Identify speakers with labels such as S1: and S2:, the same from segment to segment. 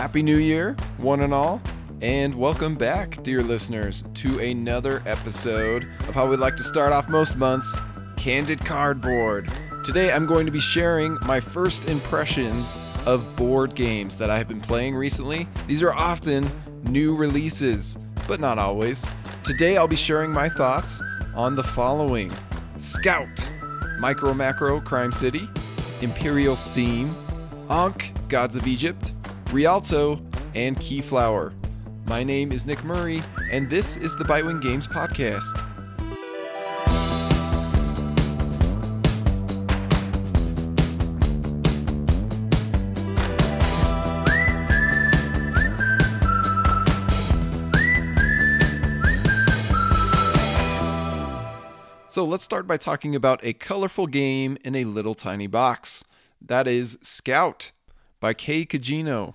S1: Happy New Year, one and all, and welcome back, dear listeners, to another episode of how we like to start off most months Candid Cardboard. Today I'm going to be sharing my first impressions of board games that I have been playing recently. These are often new releases, but not always. Today I'll be sharing my thoughts on the following Scout, Micro Macro Crime City, Imperial Steam, Ankh Gods of Egypt, Rialto, and Keyflower. My name is Nick Murray, and this is the Bitewing Games Podcast. So let's start by talking about a colorful game in a little tiny box. That is Scout by Kei Kajino,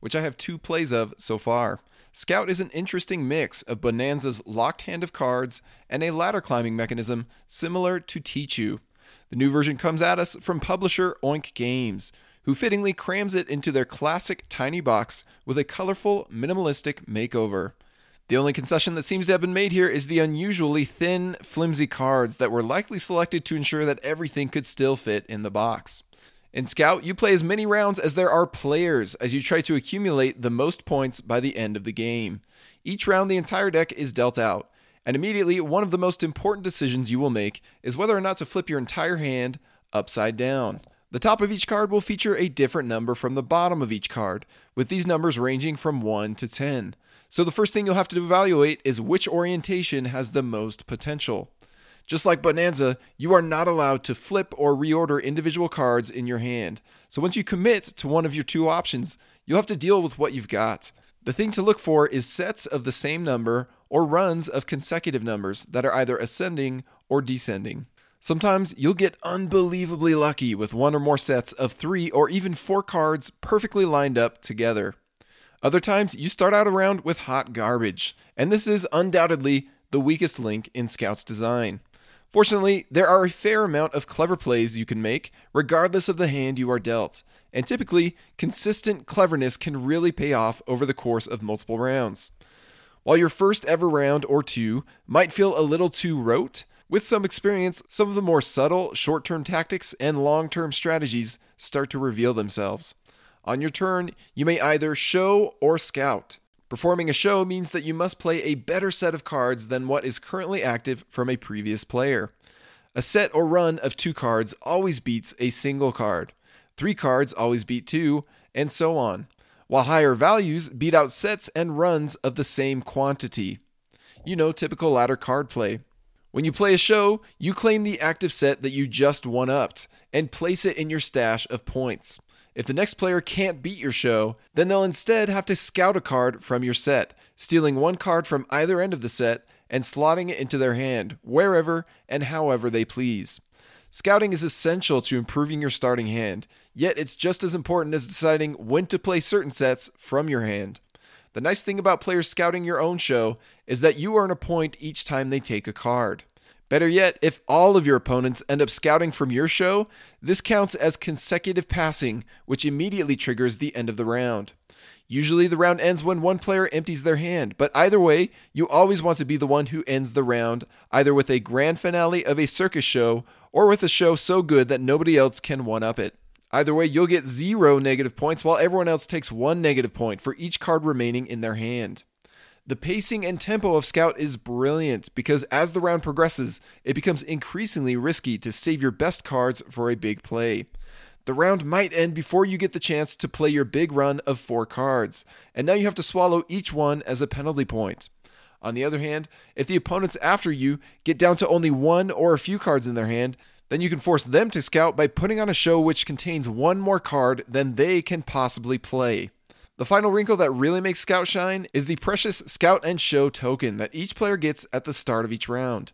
S1: which I have two plays of so far. Scout is an interesting mix of Bonanza's locked hand of cards and a ladder climbing mechanism similar to Tichu. The new version comes at us from publisher Oink Games, who fittingly crams it into their classic tiny box with a colorful, minimalistic makeover. The only concession that seems to have been made here is the unusually thin, flimsy cards that were likely selected to ensure that everything could still fit in the box. In Scout, you play as many rounds as there are players as you try to accumulate the most points by the end of the game. Each round, the entire deck is dealt out, and immediately, one of the most important decisions you will make is whether or not to flip your entire hand upside down. The top of each card will feature a different number from the bottom of each card, with these numbers ranging from 1 to 10. So the first thing you'll have to evaluate is which orientation has the most potential. Just like Bonanza, you are not allowed to flip or reorder individual cards in your hand. So once you commit to one of your two options, you'll have to deal with what you've got. The thing to look for is sets of the same number or runs of consecutive numbers that are either ascending or descending. Sometimes you'll get unbelievably lucky with one or more sets of three or even four cards perfectly lined up together. Other times, you start out around with hot garbage, and this is undoubtedly the weakest link in Scout's design. Fortunately, there are a fair amount of clever plays you can make, regardless of the hand you are dealt, and typically, consistent cleverness can really pay off over the course of multiple rounds. While your first ever round or two might feel a little too rote, with some experience, some of the more subtle short term tactics and long term strategies start to reveal themselves. On your turn, you may either show or scout. Performing a show means that you must play a better set of cards than what is currently active from a previous player. A set or run of two cards always beats a single card. Three cards always beat two, and so on, while higher values beat out sets and runs of the same quantity. You know, typical ladder card play. When you play a show, you claim the active set that you just one upped and place it in your stash of points. If the next player can't beat your show, then they'll instead have to scout a card from your set, stealing one card from either end of the set and slotting it into their hand, wherever and however they please. Scouting is essential to improving your starting hand, yet it's just as important as deciding when to play certain sets from your hand. The nice thing about players scouting your own show is that you earn a point each time they take a card. Better yet, if all of your opponents end up scouting from your show, this counts as consecutive passing, which immediately triggers the end of the round. Usually, the round ends when one player empties their hand, but either way, you always want to be the one who ends the round, either with a grand finale of a circus show or with a show so good that nobody else can one up it. Either way, you'll get zero negative points while everyone else takes one negative point for each card remaining in their hand. The pacing and tempo of Scout is brilliant because as the round progresses, it becomes increasingly risky to save your best cards for a big play. The round might end before you get the chance to play your big run of four cards, and now you have to swallow each one as a penalty point. On the other hand, if the opponents after you get down to only one or a few cards in their hand, then you can force them to scout by putting on a show which contains one more card than they can possibly play. The final wrinkle that really makes Scout shine is the precious Scout and Show token that each player gets at the start of each round.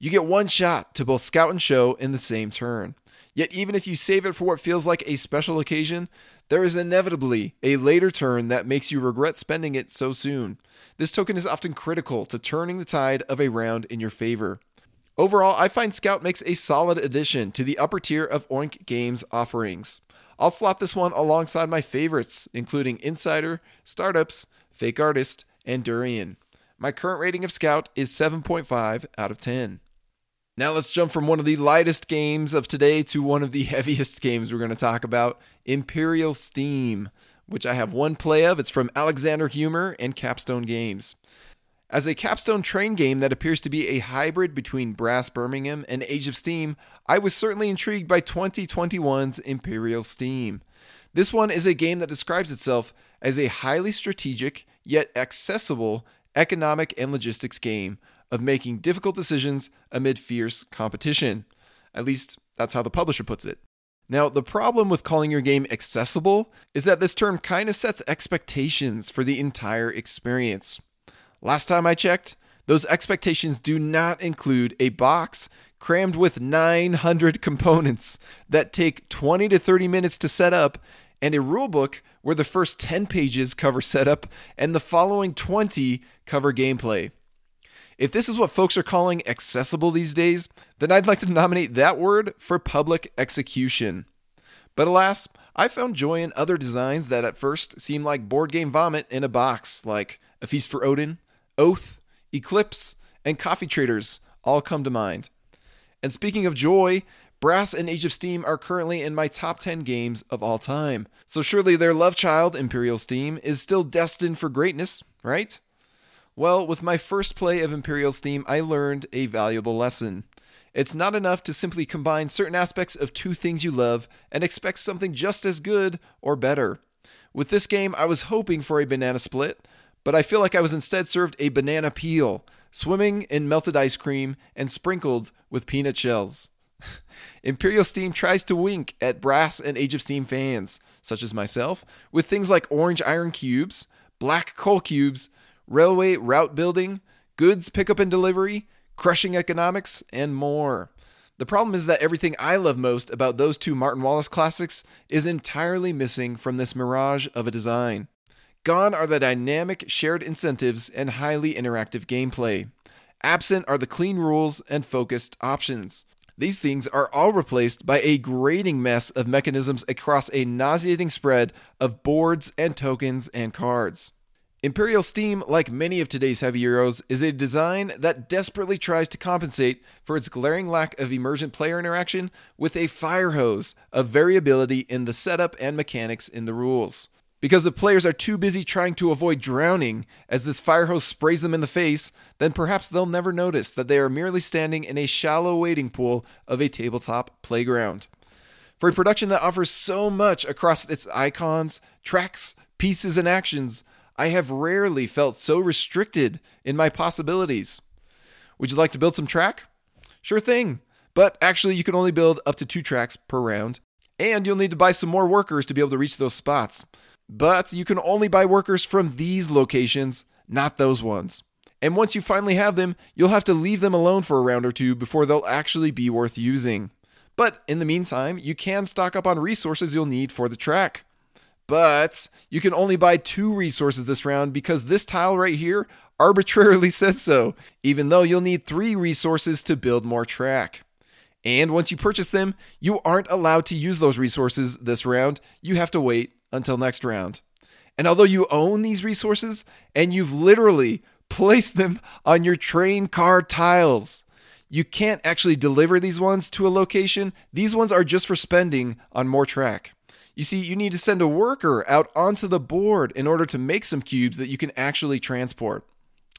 S1: You get one shot to both Scout and Show in the same turn. Yet, even if you save it for what feels like a special occasion, there is inevitably a later turn that makes you regret spending it so soon. This token is often critical to turning the tide of a round in your favor. Overall, I find Scout makes a solid addition to the upper tier of Oink Games offerings. I'll slot this one alongside my favorites, including Insider, Startups, Fake Artist, and Durian. My current rating of Scout is 7.5 out of 10. Now let's jump from one of the lightest games of today to one of the heaviest games we're going to talk about Imperial Steam, which I have one play of. It's from Alexander Huemer and Capstone Games. As a capstone train game that appears to be a hybrid between Brass Birmingham and Age of Steam, I was certainly intrigued by 2021's Imperial Steam. This one is a game that describes itself as a highly strategic yet accessible economic and logistics game of making difficult decisions amid fierce competition. At least that's how the publisher puts it. Now, the problem with calling your game accessible is that this term kind of sets expectations for the entire experience. Last time I checked, those expectations do not include a box crammed with 900 components that take 20 to 30 minutes to set up and a rulebook where the first 10 pages cover setup and the following 20 cover gameplay. If this is what folks are calling accessible these days, then I'd like to nominate that word for public execution. But alas, I found joy in other designs that at first seemed like board game vomit in a box, like A Feast for Odin, Oath, Eclipse, and Coffee Traders all come to mind. And speaking of joy, Brass and Age of Steam are currently in my top 10 games of all time. So surely their love child, Imperial Steam, is still destined for greatness, right? Well, with my first play of Imperial Steam, I learned a valuable lesson. It's not enough to simply combine certain aspects of two things you love and expect something just as good or better. With this game, I was hoping for a banana split, but I feel like I was instead served a banana peel, swimming in melted ice cream and sprinkled with peanut shells. Imperial Steam tries to wink at Brass and Age of Steam fans, such as myself, with things like orange iron cubes, black coal cubes, railway route building, goods pickup and delivery, crushing economics, and more. The problem is that everything I love most about those two Martin Wallace classics is entirely missing from this mirage of a design. Gone are the dynamic shared incentives and highly interactive gameplay. Absent are the clean rules and focused options. These things are all replaced by a grating mess of mechanisms across a nauseating spread of boards and tokens and cards. Imperial Steam, like many of today's heavy euros, is a design that desperately tries to compensate for its glaring lack of emergent player interaction with a fire hose of variability in the setup and mechanics in the rules because the players are too busy trying to avoid drowning as this fire hose sprays them in the face, then perhaps they'll never notice that they are merely standing in a shallow wading pool of a tabletop playground. For a production that offers so much across its icons, tracks, pieces, and actions, I have rarely felt so restricted in my possibilities. Would you like to build some track? Sure thing. But actually, you can only build up to two tracks per round, and you'll need to buy some more workers to be able to reach those spots. But you can only buy workers from these locations, not those ones. And once you finally have them, you'll have to leave them alone for a round or two before they'll actually be worth using. But in the meantime, you can stock up on resources you'll need for the track. But you can only buy two resources this round because this tile right here arbitrarily says so, even though you'll need three resources to build more track. And once you purchase them, you aren't allowed to use those resources this round. You have to wait until next round. And although you own these resources and you've literally placed them on your train car tiles, you can't actually deliver these ones to a location. These ones are just for spending on more track. You see, you need to send a worker out onto the board in order to make some cubes that you can actually transport.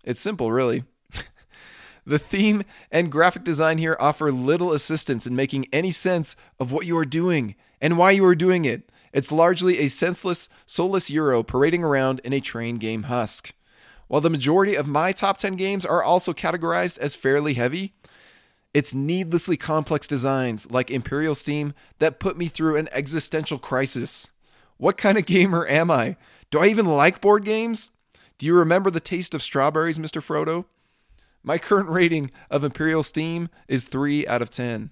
S1: It's simple, really. the theme and graphic design here offer little assistance in making any sense of what you are doing and why you are doing it. It's largely a senseless, soulless Euro parading around in a train game husk. While the majority of my top 10 games are also categorized as fairly heavy, it's needlessly complex designs like Imperial Steam that put me through an existential crisis. What kind of gamer am I? Do I even like board games? Do you remember the taste of strawberries, Mr. Frodo? My current rating of Imperial Steam is 3 out of 10.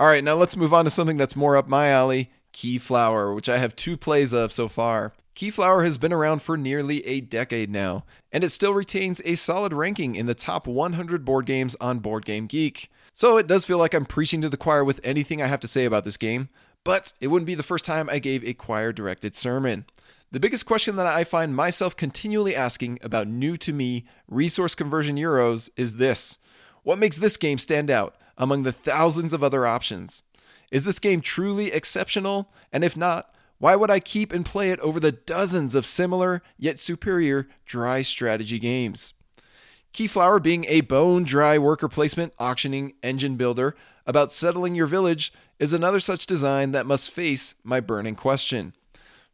S1: All right, now let's move on to something that's more up my alley Keyflower, which I have two plays of so far. Keyflower has been around for nearly a decade now, and it still retains a solid ranking in the top 100 board games on Board Game Geek. So it does feel like I'm preaching to the choir with anything I have to say about this game, but it wouldn't be the first time I gave a choir directed sermon. The biggest question that I find myself continually asking about new to me resource conversion euros is this What makes this game stand out among the thousands of other options? Is this game truly exceptional? And if not, why would I keep and play it over the dozens of similar yet superior dry strategy games? Keyflower being a bone dry worker placement auctioning engine builder about settling your village is another such design that must face my burning question.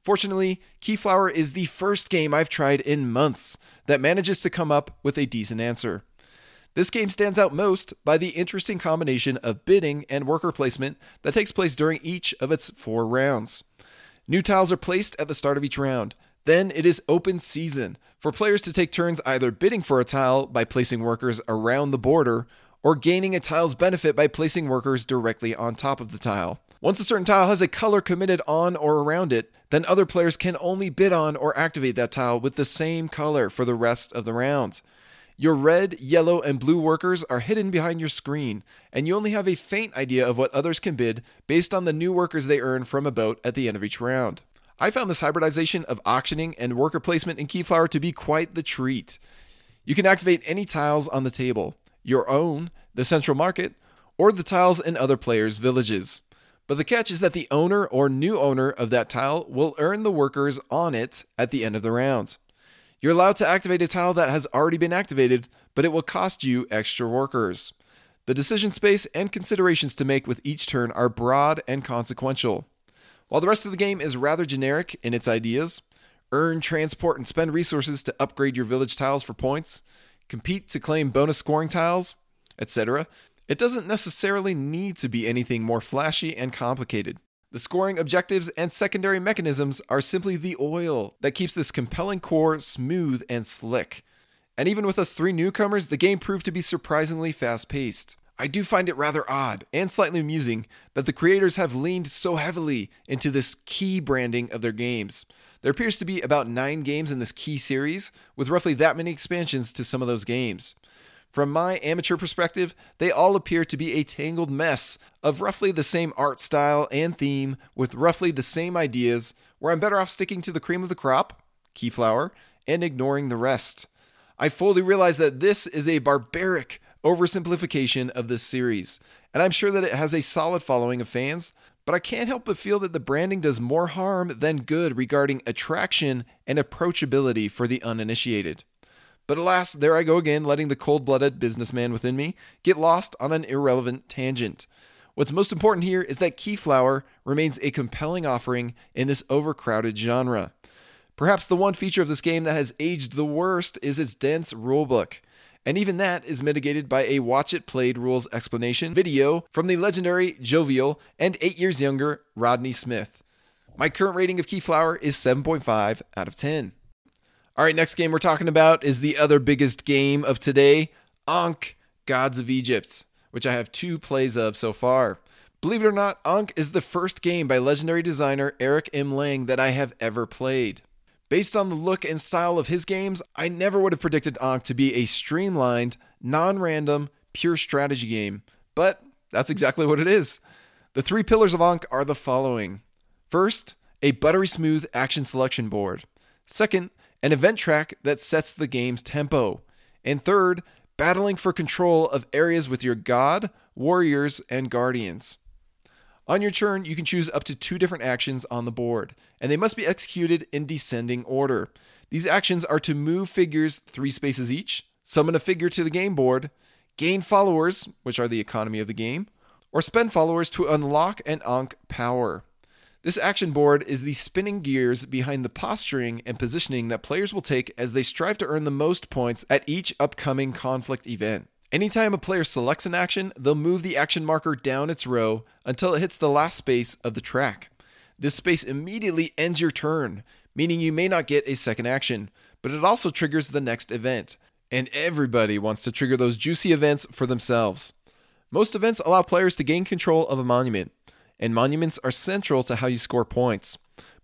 S1: Fortunately, Keyflower is the first game I've tried in months that manages to come up with a decent answer. This game stands out most by the interesting combination of bidding and worker placement that takes place during each of its four rounds. New tiles are placed at the start of each round, then it is open season for players to take turns either bidding for a tile by placing workers around the border or gaining a tile's benefit by placing workers directly on top of the tile. Once a certain tile has a color committed on or around it, then other players can only bid on or activate that tile with the same color for the rest of the round. Your red, yellow, and blue workers are hidden behind your screen, and you only have a faint idea of what others can bid based on the new workers they earn from a boat at the end of each round. I found this hybridization of auctioning and worker placement in Keyflower to be quite the treat. You can activate any tiles on the table, your own, the central market, or the tiles in other players' villages. But the catch is that the owner or new owner of that tile will earn the workers on it at the end of the round. You're allowed to activate a tile that has already been activated, but it will cost you extra workers. The decision space and considerations to make with each turn are broad and consequential. While the rest of the game is rather generic in its ideas, earn, transport, and spend resources to upgrade your village tiles for points, compete to claim bonus scoring tiles, etc., it doesn't necessarily need to be anything more flashy and complicated. The scoring objectives and secondary mechanisms are simply the oil that keeps this compelling core smooth and slick. And even with us three newcomers, the game proved to be surprisingly fast paced. I do find it rather odd and slightly amusing that the creators have leaned so heavily into this key branding of their games. There appears to be about nine games in this key series, with roughly that many expansions to some of those games. From my amateur perspective, they all appear to be a tangled mess of roughly the same art style and theme, with roughly the same ideas, where I'm better off sticking to the cream of the crop, Keyflower, and ignoring the rest. I fully realize that this is a barbaric oversimplification of this series, and I'm sure that it has a solid following of fans, but I can't help but feel that the branding does more harm than good regarding attraction and approachability for the uninitiated. But alas, there I go again, letting the cold blooded businessman within me get lost on an irrelevant tangent. What's most important here is that Keyflower remains a compelling offering in this overcrowded genre. Perhaps the one feature of this game that has aged the worst is its dense rulebook and even that is mitigated by a watch it played rules explanation video from the legendary, jovial, and 8 years younger Rodney Smith. My current rating of Keyflower is 7.5 out of 10. All right, next game we're talking about is the other biggest game of today, Ankh Gods of Egypt, which I have two plays of so far. Believe it or not, Ankh is the first game by legendary designer Eric M. Lang that I have ever played. Based on the look and style of his games, I never would have predicted Ankh to be a streamlined, non random, pure strategy game, but that's exactly what it is. The three pillars of Ankh are the following First, a buttery smooth action selection board. Second, an event track that sets the game's tempo. And third, battling for control of areas with your god, warriors, and guardians. On your turn, you can choose up to two different actions on the board, and they must be executed in descending order. These actions are to move figures three spaces each, summon a figure to the game board, gain followers, which are the economy of the game, or spend followers to unlock an Ankh power. This action board is the spinning gears behind the posturing and positioning that players will take as they strive to earn the most points at each upcoming conflict event. Anytime a player selects an action, they'll move the action marker down its row until it hits the last space of the track. This space immediately ends your turn, meaning you may not get a second action, but it also triggers the next event. And everybody wants to trigger those juicy events for themselves. Most events allow players to gain control of a monument, and monuments are central to how you score points.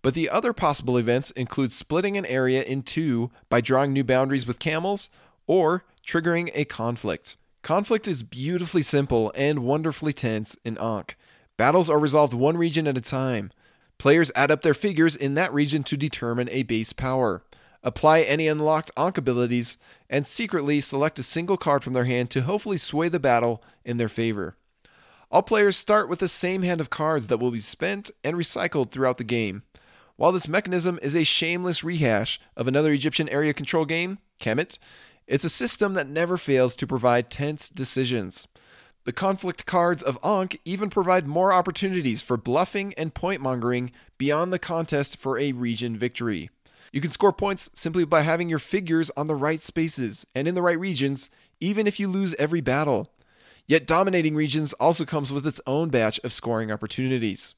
S1: But the other possible events include splitting an area in two by drawing new boundaries with camels or triggering a conflict. Conflict is beautifully simple and wonderfully tense in Ankh. Battles are resolved one region at a time. Players add up their figures in that region to determine a base power. Apply any unlocked Ankh abilities, and secretly select a single card from their hand to hopefully sway the battle in their favor. All players start with the same hand of cards that will be spent and recycled throughout the game. While this mechanism is a shameless rehash of another Egyptian area control game, Kemet, it's a system that never fails to provide tense decisions. The conflict cards of Ankh even provide more opportunities for bluffing and point mongering beyond the contest for a region victory. You can score points simply by having your figures on the right spaces and in the right regions, even if you lose every battle. Yet dominating regions also comes with its own batch of scoring opportunities.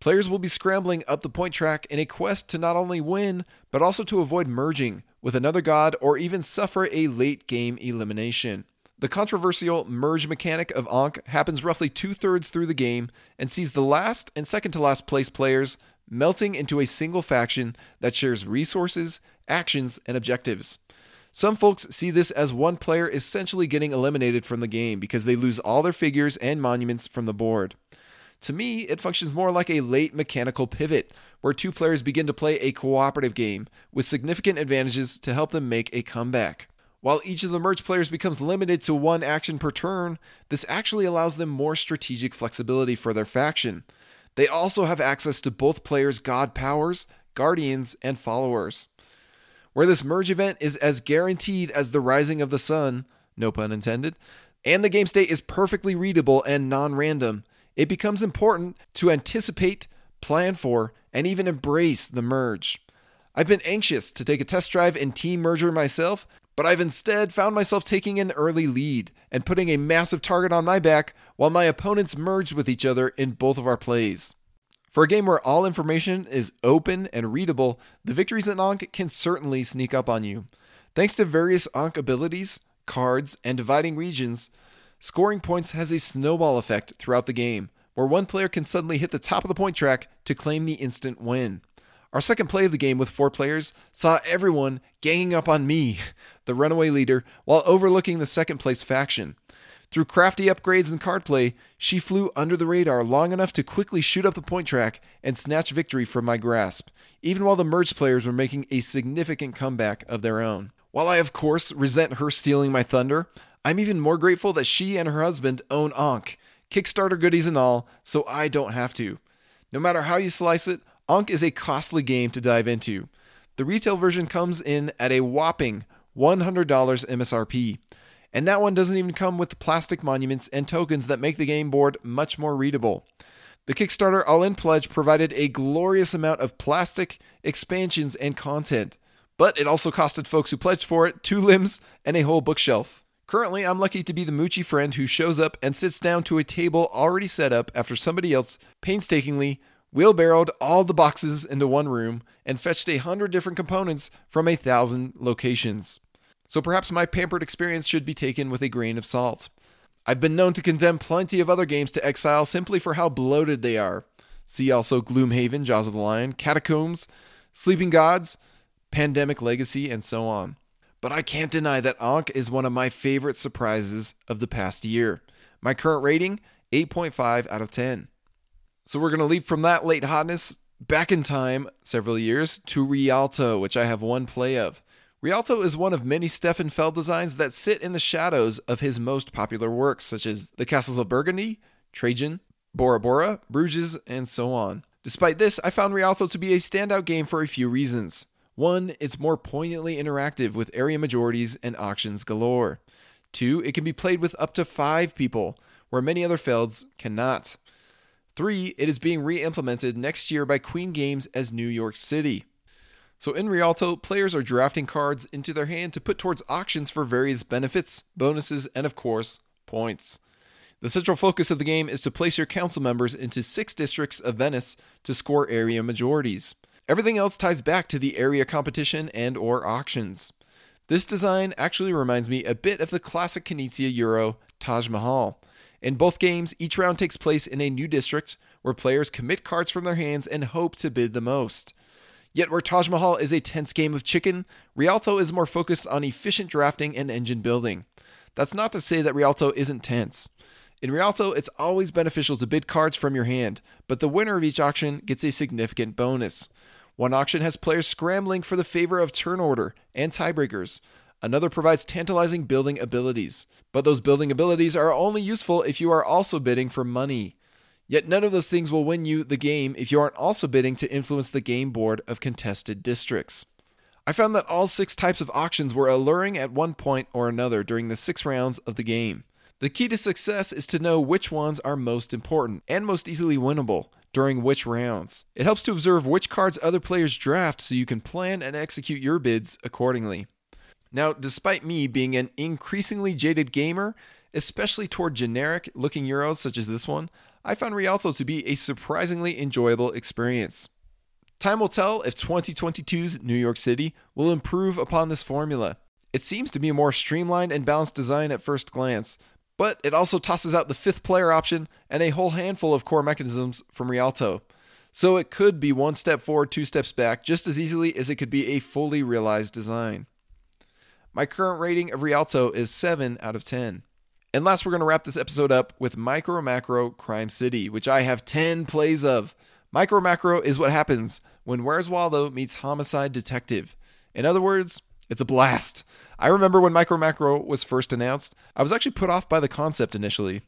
S1: Players will be scrambling up the point track in a quest to not only win, but also to avoid merging with another god or even suffer a late game elimination. The controversial merge mechanic of Ankh happens roughly two thirds through the game and sees the last and second to last place players melting into a single faction that shares resources, actions, and objectives. Some folks see this as one player essentially getting eliminated from the game because they lose all their figures and monuments from the board. To me, it functions more like a late mechanical pivot, where two players begin to play a cooperative game with significant advantages to help them make a comeback. While each of the merge players becomes limited to one action per turn, this actually allows them more strategic flexibility for their faction. They also have access to both players' god powers, guardians, and followers. Where this merge event is as guaranteed as the rising of the sun, no pun intended, and the game state is perfectly readable and non random, it becomes important to anticipate, plan for, and even embrace the merge. I've been anxious to take a test drive in Team Merger myself, but I've instead found myself taking an early lead and putting a massive target on my back while my opponents merged with each other in both of our plays. For a game where all information is open and readable, the victories in Ankh can certainly sneak up on you. Thanks to various Ankh abilities, cards, and dividing regions, scoring points has a snowball effect throughout the game, where one player can suddenly hit the top of the point track to claim the instant win. Our second play of the game with four players saw everyone ganging up on me, the runaway leader, while overlooking the second place faction. Through crafty upgrades and card play, she flew under the radar long enough to quickly shoot up the point track and snatch victory from my grasp, even while the merged players were making a significant comeback of their own. While I, of course, resent her stealing my thunder, I'm even more grateful that she and her husband own Ankh, Kickstarter goodies and all, so I don't have to. No matter how you slice it, Ankh is a costly game to dive into. The retail version comes in at a whopping $100 MSRP, and that one doesn't even come with plastic monuments and tokens that make the game board much more readable. The Kickstarter All In pledge provided a glorious amount of plastic, expansions, and content, but it also costed folks who pledged for it two limbs and a whole bookshelf. Currently, I'm lucky to be the Moochie friend who shows up and sits down to a table already set up after somebody else painstakingly wheelbarrowed all the boxes into one room, and fetched a hundred different components from a thousand locations. So perhaps my pampered experience should be taken with a grain of salt. I've been known to condemn plenty of other games to exile simply for how bloated they are. See also Gloomhaven, Jaws of the Lion, Catacombs, Sleeping Gods, Pandemic Legacy, and so on. But I can't deny that Ankh is one of my favorite surprises of the past year. My current rating, 8.5 out of 10. So we're going to leap from that late hotness back in time several years to Rialto, which I have one play of. Rialto is one of many Stefan Feld designs that sit in the shadows of his most popular works, such as the Castles of Burgundy, Trajan, Bora Bora, Bruges, and so on. Despite this, I found Rialto to be a standout game for a few reasons. One, it's more poignantly interactive with area majorities and auctions galore. Two, it can be played with up to five people, where many other Felds cannot. Three, it is being re implemented next year by Queen Games as New York City. So in Rialto, players are drafting cards into their hand to put towards auctions for various benefits, bonuses, and of course, points. The central focus of the game is to place your council members into six districts of Venice to score area majorities. Everything else ties back to the area competition and or auctions. This design actually reminds me a bit of the classic Knizia Euro Taj Mahal, in both games, each round takes place in a new district where players commit cards from their hands and hope to bid the most. Yet, where Taj Mahal is a tense game of chicken, Rialto is more focused on efficient drafting and engine building. That's not to say that Rialto isn't tense. In Rialto, it's always beneficial to bid cards from your hand, but the winner of each auction gets a significant bonus. One auction has players scrambling for the favor of turn order and tiebreakers. Another provides tantalizing building abilities, but those building abilities are only useful if you are also bidding for money. Yet none of those things will win you the game if you aren't also bidding to influence the game board of contested districts. I found that all six types of auctions were alluring at one point or another during the six rounds of the game. The key to success is to know which ones are most important and most easily winnable during which rounds. It helps to observe which cards other players draft so you can plan and execute your bids accordingly. Now, despite me being an increasingly jaded gamer, especially toward generic looking Euros such as this one, I found Rialto to be a surprisingly enjoyable experience. Time will tell if 2022's New York City will improve upon this formula. It seems to be a more streamlined and balanced design at first glance, but it also tosses out the fifth player option and a whole handful of core mechanisms from Rialto. So it could be one step forward, two steps back, just as easily as it could be a fully realized design. My current rating of Rialto is 7 out of 10. And last, we're going to wrap this episode up with Micro Macro Crime City, which I have 10 plays of. Micro Macro is what happens when Where's Waldo meets Homicide Detective. In other words, it's a blast. I remember when Micro Macro was first announced, I was actually put off by the concept initially.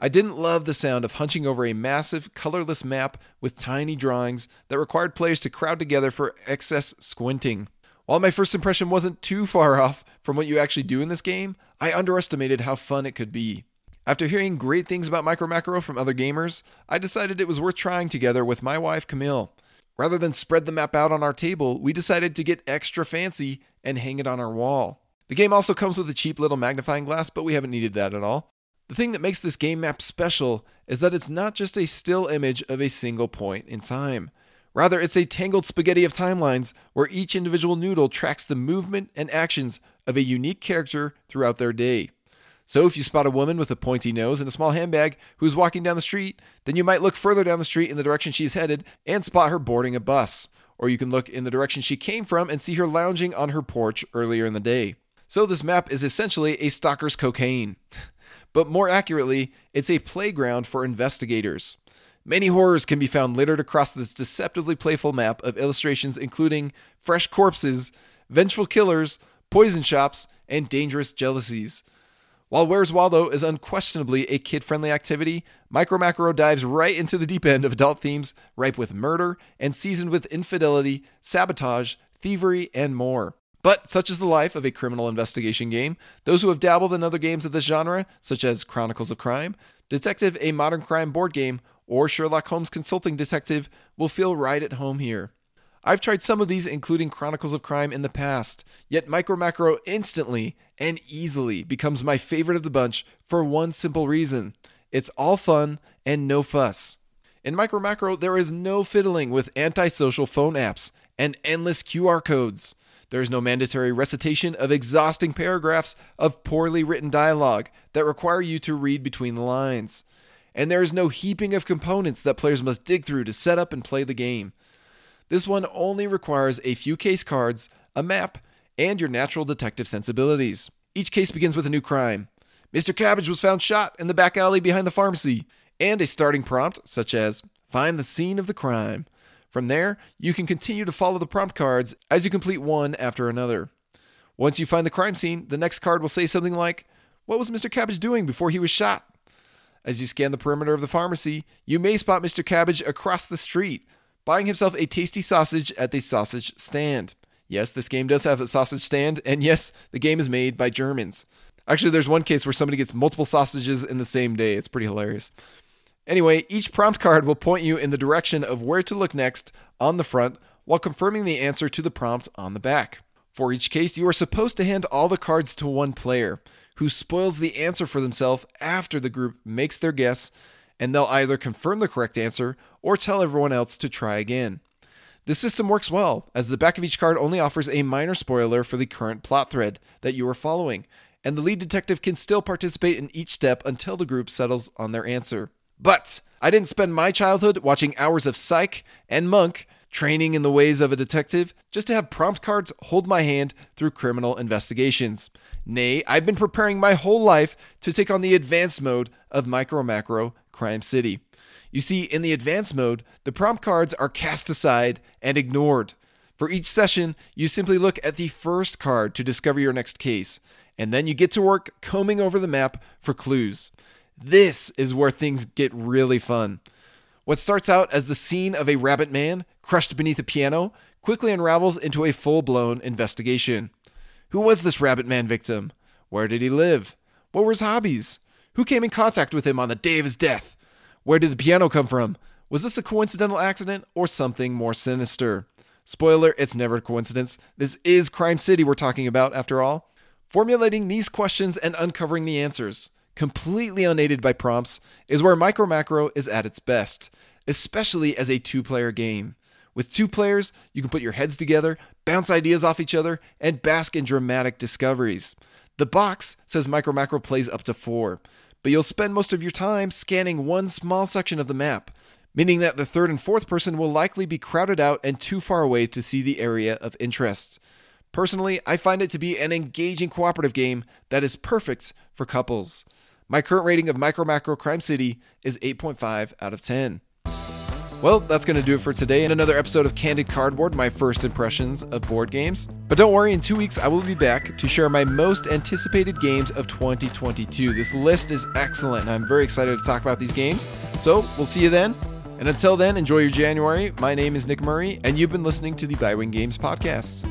S1: I didn't love the sound of hunching over a massive, colorless map with tiny drawings that required players to crowd together for excess squinting. While my first impression wasn't too far off from what you actually do in this game, I underestimated how fun it could be. After hearing great things about Micro Macro from other gamers, I decided it was worth trying together with my wife Camille. Rather than spread the map out on our table, we decided to get extra fancy and hang it on our wall. The game also comes with a cheap little magnifying glass, but we haven't needed that at all. The thing that makes this game map special is that it's not just a still image of a single point in time. Rather, it's a tangled spaghetti of timelines where each individual noodle tracks the movement and actions of a unique character throughout their day. So, if you spot a woman with a pointy nose and a small handbag who's walking down the street, then you might look further down the street in the direction she's headed and spot her boarding a bus. Or you can look in the direction she came from and see her lounging on her porch earlier in the day. So, this map is essentially a stalker's cocaine. but more accurately, it's a playground for investigators. Many horrors can be found littered across this deceptively playful map of illustrations including fresh corpses, vengeful killers, poison shops, and dangerous jealousies. While Where's Waldo is unquestionably a kid friendly activity, Micro Macro dives right into the deep end of adult themes ripe with murder and seasoned with infidelity, sabotage, thievery, and more. But such is the life of a criminal investigation game. Those who have dabbled in other games of this genre, such as Chronicles of Crime, Detective a Modern Crime board game, or Sherlock Holmes Consulting Detective will feel right at home here. I've tried some of these, including Chronicles of Crime, in the past, yet Micro Macro instantly and easily becomes my favorite of the bunch for one simple reason it's all fun and no fuss. In Micro Macro, there is no fiddling with antisocial phone apps and endless QR codes. There is no mandatory recitation of exhausting paragraphs of poorly written dialogue that require you to read between the lines and there is no heaping of components that players must dig through to set up and play the game. This one only requires a few case cards, a map, and your natural detective sensibilities. Each case begins with a new crime. Mr. Cabbage was found shot in the back alley behind the pharmacy, and a starting prompt such as find the scene of the crime. From there, you can continue to follow the prompt cards as you complete one after another. Once you find the crime scene, the next card will say something like, What was Mr. Cabbage doing before he was shot? As you scan the perimeter of the pharmacy, you may spot Mr. Cabbage across the street, buying himself a tasty sausage at the sausage stand. Yes, this game does have a sausage stand, and yes, the game is made by Germans. Actually, there's one case where somebody gets multiple sausages in the same day. It's pretty hilarious. Anyway, each prompt card will point you in the direction of where to look next on the front while confirming the answer to the prompt on the back. For each case, you are supposed to hand all the cards to one player who spoils the answer for themselves after the group makes their guess, and they'll either confirm the correct answer or tell everyone else to try again. This system works well, as the back of each card only offers a minor spoiler for the current plot thread that you are following, and the lead detective can still participate in each step until the group settles on their answer. But I didn't spend my childhood watching hours of Psych and Monk training in the ways of a detective, just to have prompt cards hold my hand through criminal investigations. Nay, I've been preparing my whole life to take on the advanced mode of Micro Macro Crime City. You see, in the advanced mode, the prompt cards are cast aside and ignored. For each session, you simply look at the first card to discover your next case, and then you get to work combing over the map for clues. This is where things get really fun. What starts out as the scene of a rabbit man crushed beneath a piano quickly unravels into a full blown investigation. Who was this rabbit man victim? Where did he live? What were his hobbies? Who came in contact with him on the day of his death? Where did the piano come from? Was this a coincidental accident or something more sinister? Spoiler, it's never a coincidence. This is Crime City we're talking about, after all. Formulating these questions and uncovering the answers, completely unaided by prompts, is where Micro Macro is at its best, especially as a two player game. With two players, you can put your heads together, bounce ideas off each other, and bask in dramatic discoveries. The box says Micro Macro plays up to four, but you'll spend most of your time scanning one small section of the map, meaning that the third and fourth person will likely be crowded out and too far away to see the area of interest. Personally, I find it to be an engaging cooperative game that is perfect for couples. My current rating of Micro Macro Crime City is 8.5 out of 10. Well, that's going to do it for today in another episode of Candid Cardboard, my first impressions of board games. But don't worry, in two weeks I will be back to share my most anticipated games of 2022. This list is excellent, and I'm very excited to talk about these games. So we'll see you then. And until then, enjoy your January. My name is Nick Murray, and you've been listening to the Bitewing Games Podcast.